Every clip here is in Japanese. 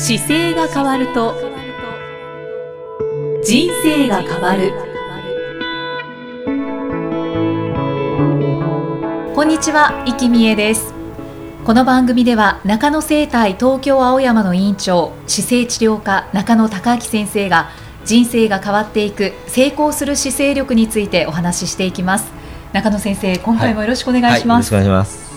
姿勢が変わると人生が変わる。こんにちは、生きみえです。この番組では中野生態東京青山の院長姿勢治療科中野孝明先生が人生が変わっていく成功する姿勢力についてお話ししていきます。中野先生今回もよろしくお願いします、はいはい、よろしくお願いします。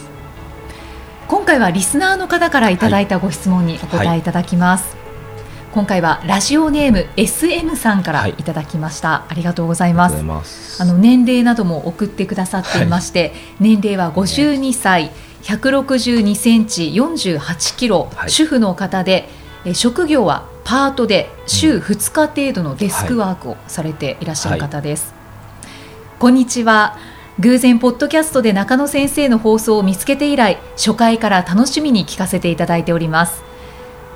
回はリスナーの方からいただいたご質問にお答えいただきます、はい、今回はラジオネーム SM さんからい。ただきました、はい、ありがとうございます。あの年齢なども送ってくださっていまして、年齢は52歳、162センチ、48キロ、主婦の方で職業はパートで週2日程度のデスクワークをされていらっしゃる方です、こんにちは偶然ポッドキャストで中野先生の放送を見つけて以来初回から楽しみに聞かせていただいております。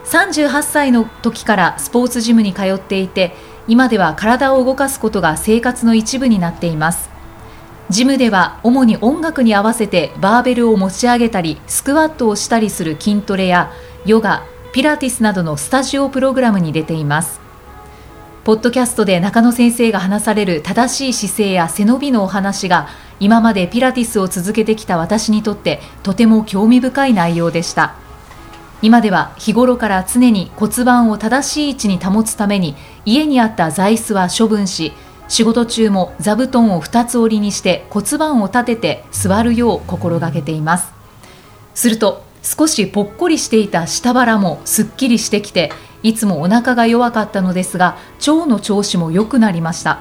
38歳の時からスポーツジムに通っていて今では体を動かすことが生活の一部になっています。ジムでは主に音楽に合わせてバーベルを持ち上げたりスクワットをしたりする筋トレやヨガピラティスなどのスタジオプログラムに出ています。ポッドキャストで中野先生が話される正しい姿勢や背伸びのお話が今までピラティスを続けてきた私にとってとても興味深い内容でした。今では日頃から常に骨盤を正しい位置に保つために家にあった座椅子は処分し仕事中も座布団を2つ折りにして骨盤を立てて座るよう心がけています。すると少しぽっこりしていた下腹もすっきりしてきていつもお腹が弱かったのですが腸の調子も良くなりました。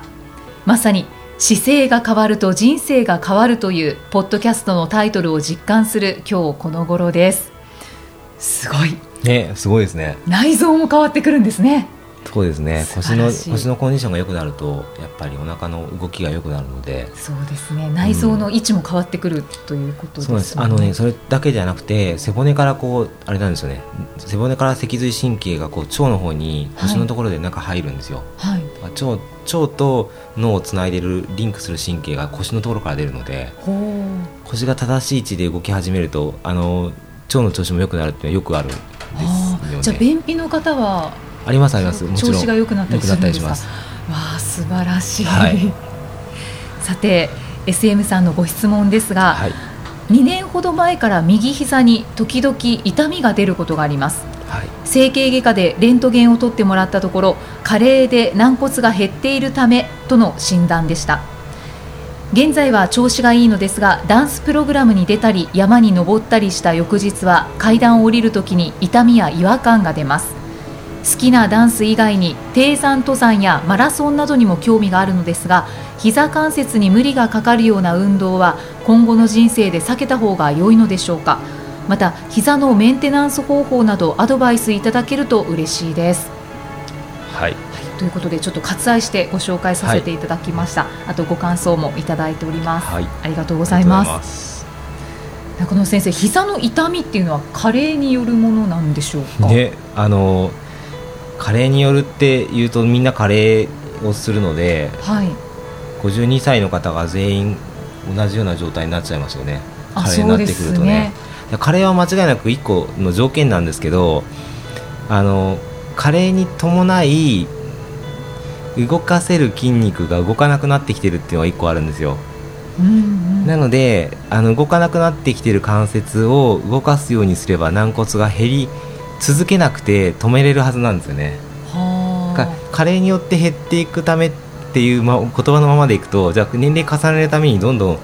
まさに姿勢が変わると人生が変わるというポッドキャストのタイトルを実感する今日この頃です。すごい。ねすごいですね。内臓も変わってくるんですねそうですね。腰の腰のコンディションが良くなるとやっぱりお腹の動きが良くなるので。そうですね。内臓の位置も変わってくる、うん、ということです、ね、そうです。あのねそれだけじゃなくて背骨からこうあれなんですよね。背骨から脊髄神経がこう腸の方に腰のところで中入るんですよ、はい、腸腸と脳をつないでるリンクする神経が腰のところから出るので腰が正しい位置で動き始めるとあの腸の調子も良くなるっていうのはよくあるんですよね。じゃあ便秘の方はありますあります。調子が良くなったりするんですか。わあ素晴らしい、はい、さて SM さんのご質問ですが、はい、2年ほど前から右膝に時々痛みが出ることがあります、はい、整形外科でレントゲンを取ってもらったところ加齢で軟骨が減っているためとの診断でした。現在は調子がいいのですがダンスプログラムに出たり山に登ったりした翌日は階段を降りるときに痛みや違和感が出ます好きなダンス以外に低山登山やマラソンなどにも興味があるのですが膝関節に無理がかかるような運動は今後の人生で避けた方が良いのでしょうか。また膝のメンテナンス方法などアドバイスいただけると嬉しいです。はい、ということでちょっと割愛してご紹介させていただきました、はい、あとご感想もいただいております、はい、ありがとうございます。中野先生膝の痛みっていうのは加齢によるものなんでしょうか？ねあの加齢によるっていうとみんな加齢をするので、はい、52歳の方が全員同じような状態になっちゃいますよね。加齢になってくるとね。加齢は間違いなく1個の条件なんですけどあの加齢に伴い動かせる筋肉が動かなくなってきてるっていうのが1個あるんですよ、うんうん、なのであの動かなくなってきてる関節を動かすようにすれば軟骨が減り続けなくて止めれるはずなんですよね。加齢によって減っていくためっていう、ま、言葉のままでいくとじゃあ年齢重ねるためにどんどん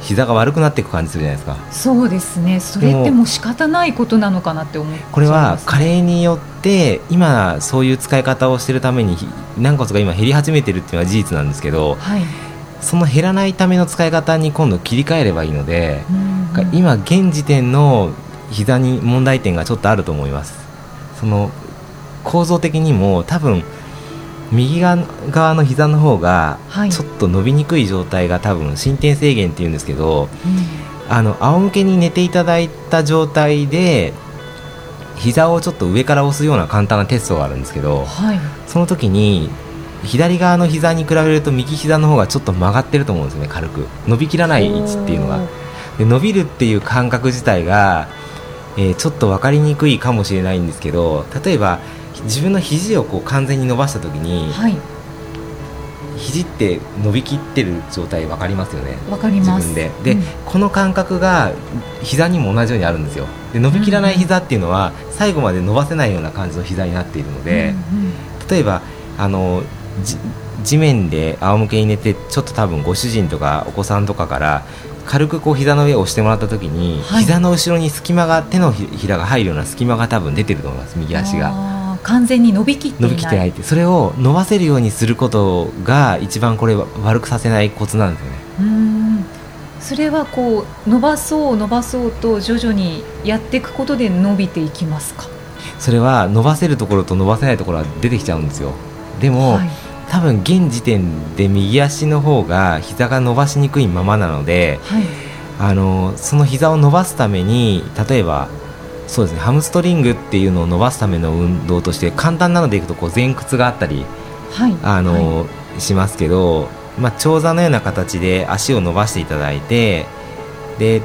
膝が悪くなっていく感じするじゃないですか。そうですね。それってもう仕方ないことなのかなって思ってこれは加齢によって今そういう使い方をしてるために軟骨が今減り始めてるっていうのは事実なんですけど、はい、その減らないための使い方に今度切り替えればいいので、うんうん、今現時点の膝に問題点がちょっとあると思いますその構造的にも多分右側の膝の方がちょっと伸びにくい状態が多分伸展制限っていうんですけど、うん、あの仰向けに寝ていただいた状態で膝をちょっと上から押すような簡単なテストがあるんですけど、はい、その時に左側の膝に比べると右膝の方がちょっと曲がってると思うんですね軽く。伸びきらない位置っていうのが。で伸びるっていう感覚自体がえー、ちょっと分かりにくいかもしれないんですけど例えば自分の肘をこう完全に伸ばした時に、はい、肘って伸びきってる状態分かりますよね？分かります。自分で。で、うん、この感覚が膝にも同じようにあるんですよ。で伸びきらない膝っていうのは、最後まで伸ばせないような感じの膝になっているので、うんうん、例えばあの地面で仰向けに寝てちょっと多分ご主人とかお子さんとかから軽くこう膝の上を押してもらった時に、はい、膝の後ろに隙間が手のひらが入るような隙間が多分出てると思います右足が。完全に伸びきって伸びきってないって。それを伸ばせるようにすることが一番これ悪くさせないコツなんですよね。うん。それはこう伸ばそう伸ばそうと徐々にやっていくことで伸びていきますか？それは伸ばせるところと伸ばせないところは出てきちゃうんですよ。でも、はい多分現時点で右足の方が膝が伸ばしにくいままなので、はい、あのその膝を伸ばすために例えばそうですねハムストリングっていうのを伸ばすための運動として簡単なのでいくとこう前屈があったり、はい、あの、はい、しますけど、まあ、長座のような形で足を伸ばしていただいてで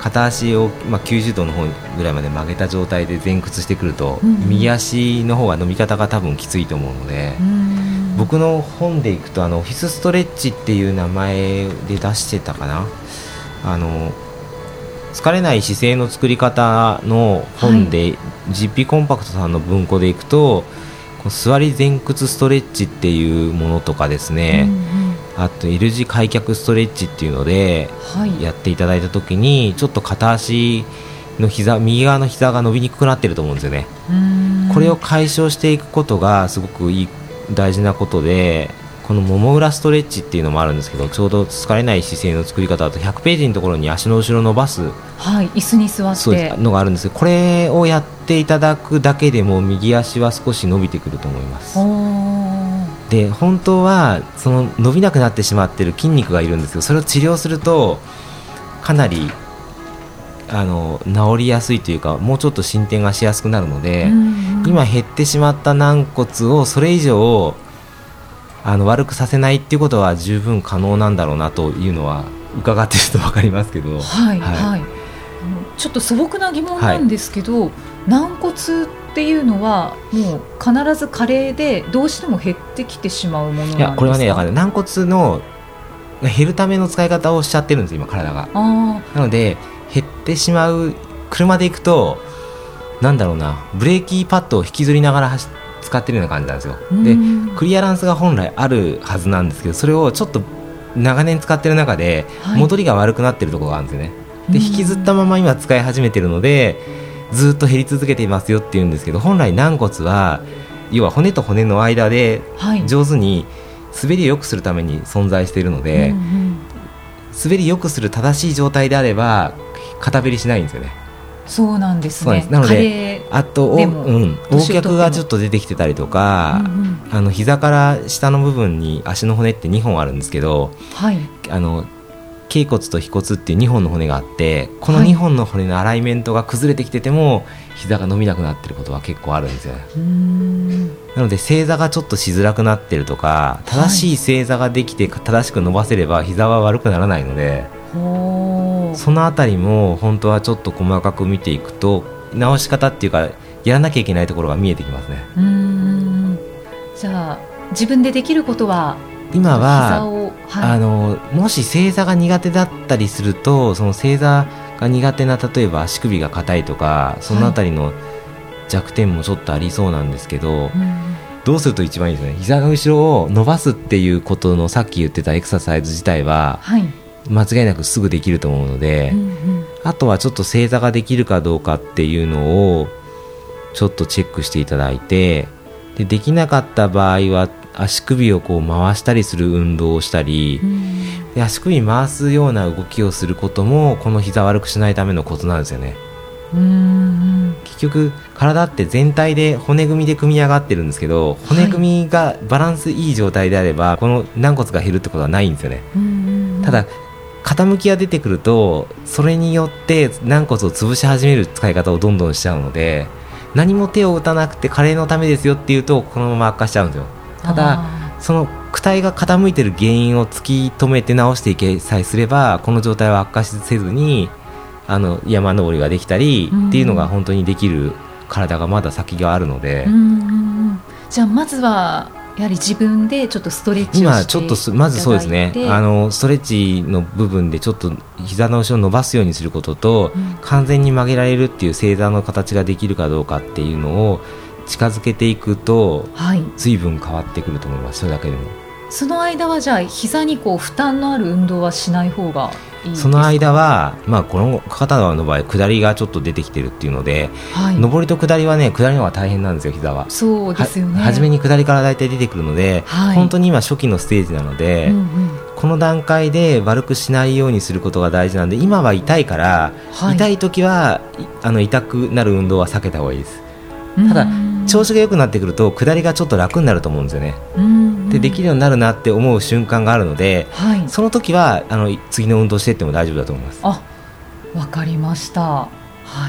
片足を、まあ、90度の方ぐらいまで曲げた状態で前屈してくると、うん、右足の方が伸び方が多分きついと思うので。うん僕の本でいくとあのオフィスストレッチっていう名前で出してたかな。あの疲れない姿勢の作り方の本で、はい、GP コンパクトさんの文庫でいくと座り前屈ストレッチっていうものとかですね、うんうん、あと L 字開脚ストレッチっていうのでやっていただいた時にちょっと片足の膝右側の膝が伸びにくくなってると思うんですよね。これを解消していくことがすごくいい大事なことでこのもも裏ストレッチっていうのもあるんですけどちょうど疲れない姿勢の作り方だと100ページのところに足の後ろを伸ばす、はい、椅子に座って。のがあるんです。けどこれをやっていただくだけでも右足は少し伸びてくると思います。で本当はその伸びなくなってしまっている筋肉がいるんですけどそれを治療するとかなりあの治りやすいというかもうちょっと進展がしやすくなるので、今減ってしまった軟骨をそれ以上あの悪くさせないっていうことは十分可能なんだろうなというのは伺ってると分かりますけど、はい、はい。はい、ちょっと素朴な疑問なんですけど、はい、軟骨っていうのはもう必ず加齢でどうしても減ってきてしまうものいやこれはねだから軟骨の減るための使い方をしちゃってるんです今体が。なので減ってしまう車で行くとなんだろうなブレーキパッドを引きずりながら使ってるような感じなんですよ。でクリアランスが本来あるはずなんですけどそれをちょっと長年使ってる中で戻りが悪くなってるところがあるんですよね、で引きずったまま今使い始めてるのでずっと減り続けていますよっていうんですけど本来軟骨は要は骨と骨の間で上手に滑りを良くするために存在しているので、滑り良くする正しい状態であれば片べりしないんですよね。そうなんですね。なので、あと、うん、横脚がちょっと出てきてたりとか、うんうん、あの膝から下の部分に足の骨って2本あるんですけど、はい、あの頸骨と腓骨っていう2本の骨があってこの2本の骨のアライメントが崩れてきてても、はい、膝が伸びなくなってることは結構あるんですよなので正座がちょっとしづらくなってるとか正しい正座ができて正しく伸ばせれば膝は悪くならないので、はい、その辺りも本当はちょっと細かく見ていくと直し方っていうかやらなきゃいけないところが見えてきますね。じゃあ自分でできることは今は、はい、あのもし正座が苦手だったりするとその正座が苦手な例えば足首が硬いとかその辺りの弱点もちょっとありそうなんですけど、はい、どうすると一番いいですね。膝の後ろを伸ばすっていうことのさっき言ってたエクササイズ自体は、はい、間違いなくすぐできると思うので、うんうん、あとはちょっと正座ができるかどうかっていうのをちょっとチェックしていただいてでできなかった場合は足首をこう回したりする運動をしたり、で足首回すような動きをすることもこの膝悪くしないためのコツなんですよね。結局体って全体で骨組みで組み上がってるんですけど骨組みがバランスいい状態であれば、はい、この軟骨が減るってことはないんですよね。ただ傾きが出てくるとそれによって軟骨を潰し始める使い方をどんどんしちゃうので何も手を打たなくて加齢のためですよっていうとこのまま悪化しちゃうんですよ。ただその躯体が傾いてる原因を突き止めて直していけさえすればこの状態は悪化せずにあの山登りができたりっていうのが本当にできる体がまだ先があるので、じゃあまずはやはり自分でちょっとストレッチ今ちょっとまずそうですね。あのストレッチの部分でちょっと膝の後ろを伸ばすようにすることと、うん、完全に曲げられるっていう正座の形ができるかどうかっていうのを近づけていくと、はい、随分変わってくると思います。それだけでも。その間はじゃあ膝にこう負担のある運動はしない方がその間は、まあ、この方の場合下りがちょっと出てきてるっていうので、はい、上りと下りはね下りの方が大変なんですよ膝は。そうですよね。初めに下りから大体出てくるので、はい、本当に今初期のステージなので、うんうん、この段階で悪くしないようにすることが大事なんで今は痛いから、はい、痛い時はあの痛くなる運動は避けた方がいいです。ただ調子が良くなってくると下りがちょっと楽になると思うんですよね。でできるようになるなって思う瞬間があるので、はい、その時はあの次の運動していっても大丈夫だと思います。あわかりました、は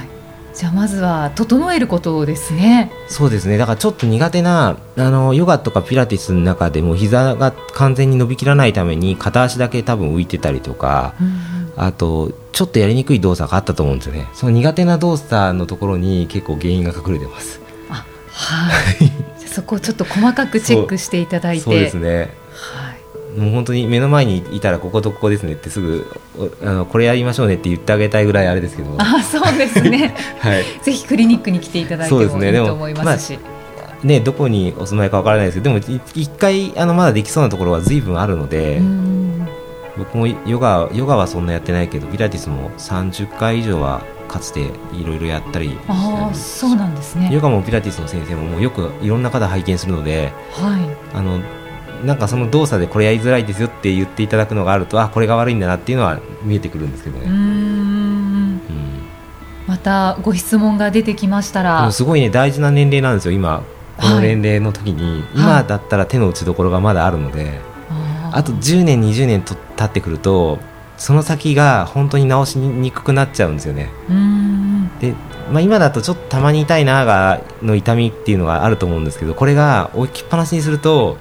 い、じゃあまずは整えることですね。そうですね。だからちょっと苦手なあのヨガとかピラティスの中でも膝が完全に伸びきらないために片足だけ多分浮いてたりとか、うん、あとちょっとやりにくい動作があったと思うんですよね。その苦手な動作のところに結構原因が隠れてます。はい。そこをちょっと細かくチェックしていただいて。そうですね。はい。もう本当に目の前にいたらこことここですねってすぐあのこれやりましょうねって言ってあげたいぐらいあれですけど。あ、そうですね。はい。ぜひクリニックに来ていただいてもいいと思いますし。ね、どこにお住まいかわからないですけどでも一回あのまだできそうなところは随分あるので僕もヨガヨガはそんなやってないけどピラティスも30回以上はかつていろいろやったりあそうなんですね。ヨガもピラティスの先生ももうよくいろんな方拝見するので、はい、あのなんかその動作でこれやりづらいですよって言っていただくのがあるとあこれが悪いんだなっていうのは見えてくるんですけどね。うん。またご質問が出てきましたら。すごいね大事な年齢なんですよ今。この年齢の時に、はい、今だったら手の打ちどころがまだあるので、はい、あと10年20年と経ってくるとその先が本当に直しにくくなっちゃうんですよね。で、まあ、今だとちょっとたまに痛いながの痛みっていうのがあると思うんですけどこれが置きっぱなしにすると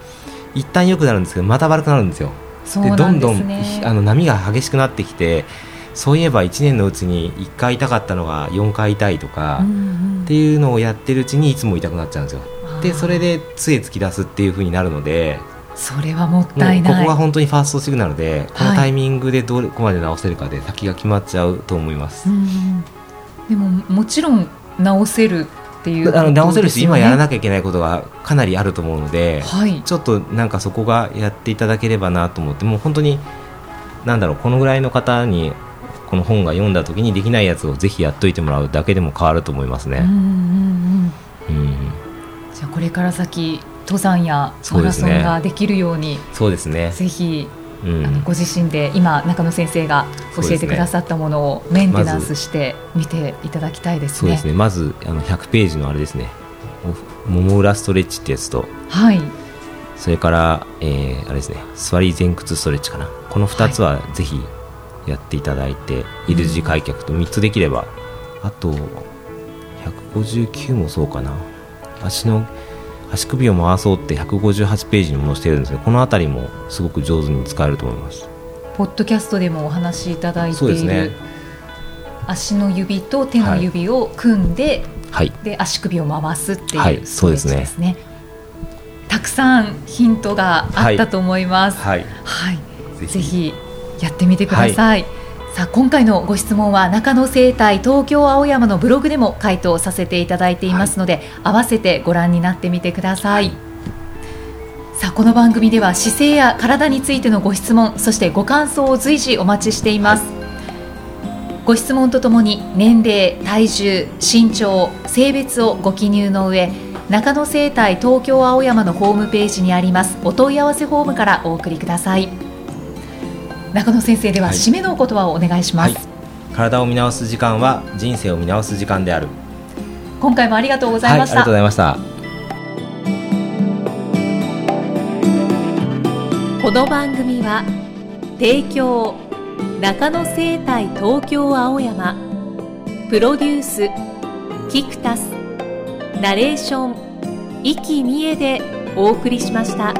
一旦良くなるんですけどまた悪くなるんですよ。で、ね、どんどんあの波が激しくなってきてそういえば1年のうちに1回痛かったのが4回痛いとか、っていうのをやってるうちにいつも痛くなっちゃうんですよ。でそれで杖突き出すっていうふうになるのでそれはもったいない。ここが本当にファーストシグナルでこのタイミングでどこまで直せるかで先が決まっちゃうと思います、でももちろん直せるっていう、あの直せるし今やらなきゃいけないことがかなりあると思うので、はい、ちょっとなんかそこがやっていただければなと思ってもう本当になんだろうこのぐらいの方にこの本が読んだ時にできないやつをぜひやっといてもらうだけでも変わると思いますね。うんうん。うん、じゃあこれから先登山やマラソンができるようにそうですね。ぜひ、うん、あのご自身で今中野先生が教えてくださったものをメンテナンスして見ていただきたいですね。そうですね。まずあの100ページのあれですね。もも裏ストレッチってやつと、はい、それから、えー、あれですね。座り前屈ストレッチかな。この2つはぜひやっていただいて、はい、L 字開脚と3つできれば、あと159もそうかな。足の足首を回そうって158ページにも載せてるんですけどこの辺りもすごく上手に使えると思います。ポッドキャストでもお話しいただいている、ね、足の指と手の指を組んで、はい、で足首を回すっていうストレッチですね、はい、たくさんヒントがあったと思います、はい、はい、ぜひ。やってみてくださいさあ今回のご質問は中野生態東京青山のブログでも回答させていただいていますので、はい、合わせてご覧になってみてください、はい、さあこの番組では姿勢や体についてのご質問そしてご感想を随時お待ちしています、はい、ご質問とともに年齢体重身長性別をご記入の上中野生態東京青山のホームページにありますお問い合わせフォームからお送りください中野先生では締めのお言葉をお願いします、はい、体を見直す時間は人生を見直す時間である。今回もありがとうございました、はい、ありがとうございました。この番組は提供中野生態東京青山プロデュースキクタスナレーション生きみえでお送りしました。